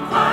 come.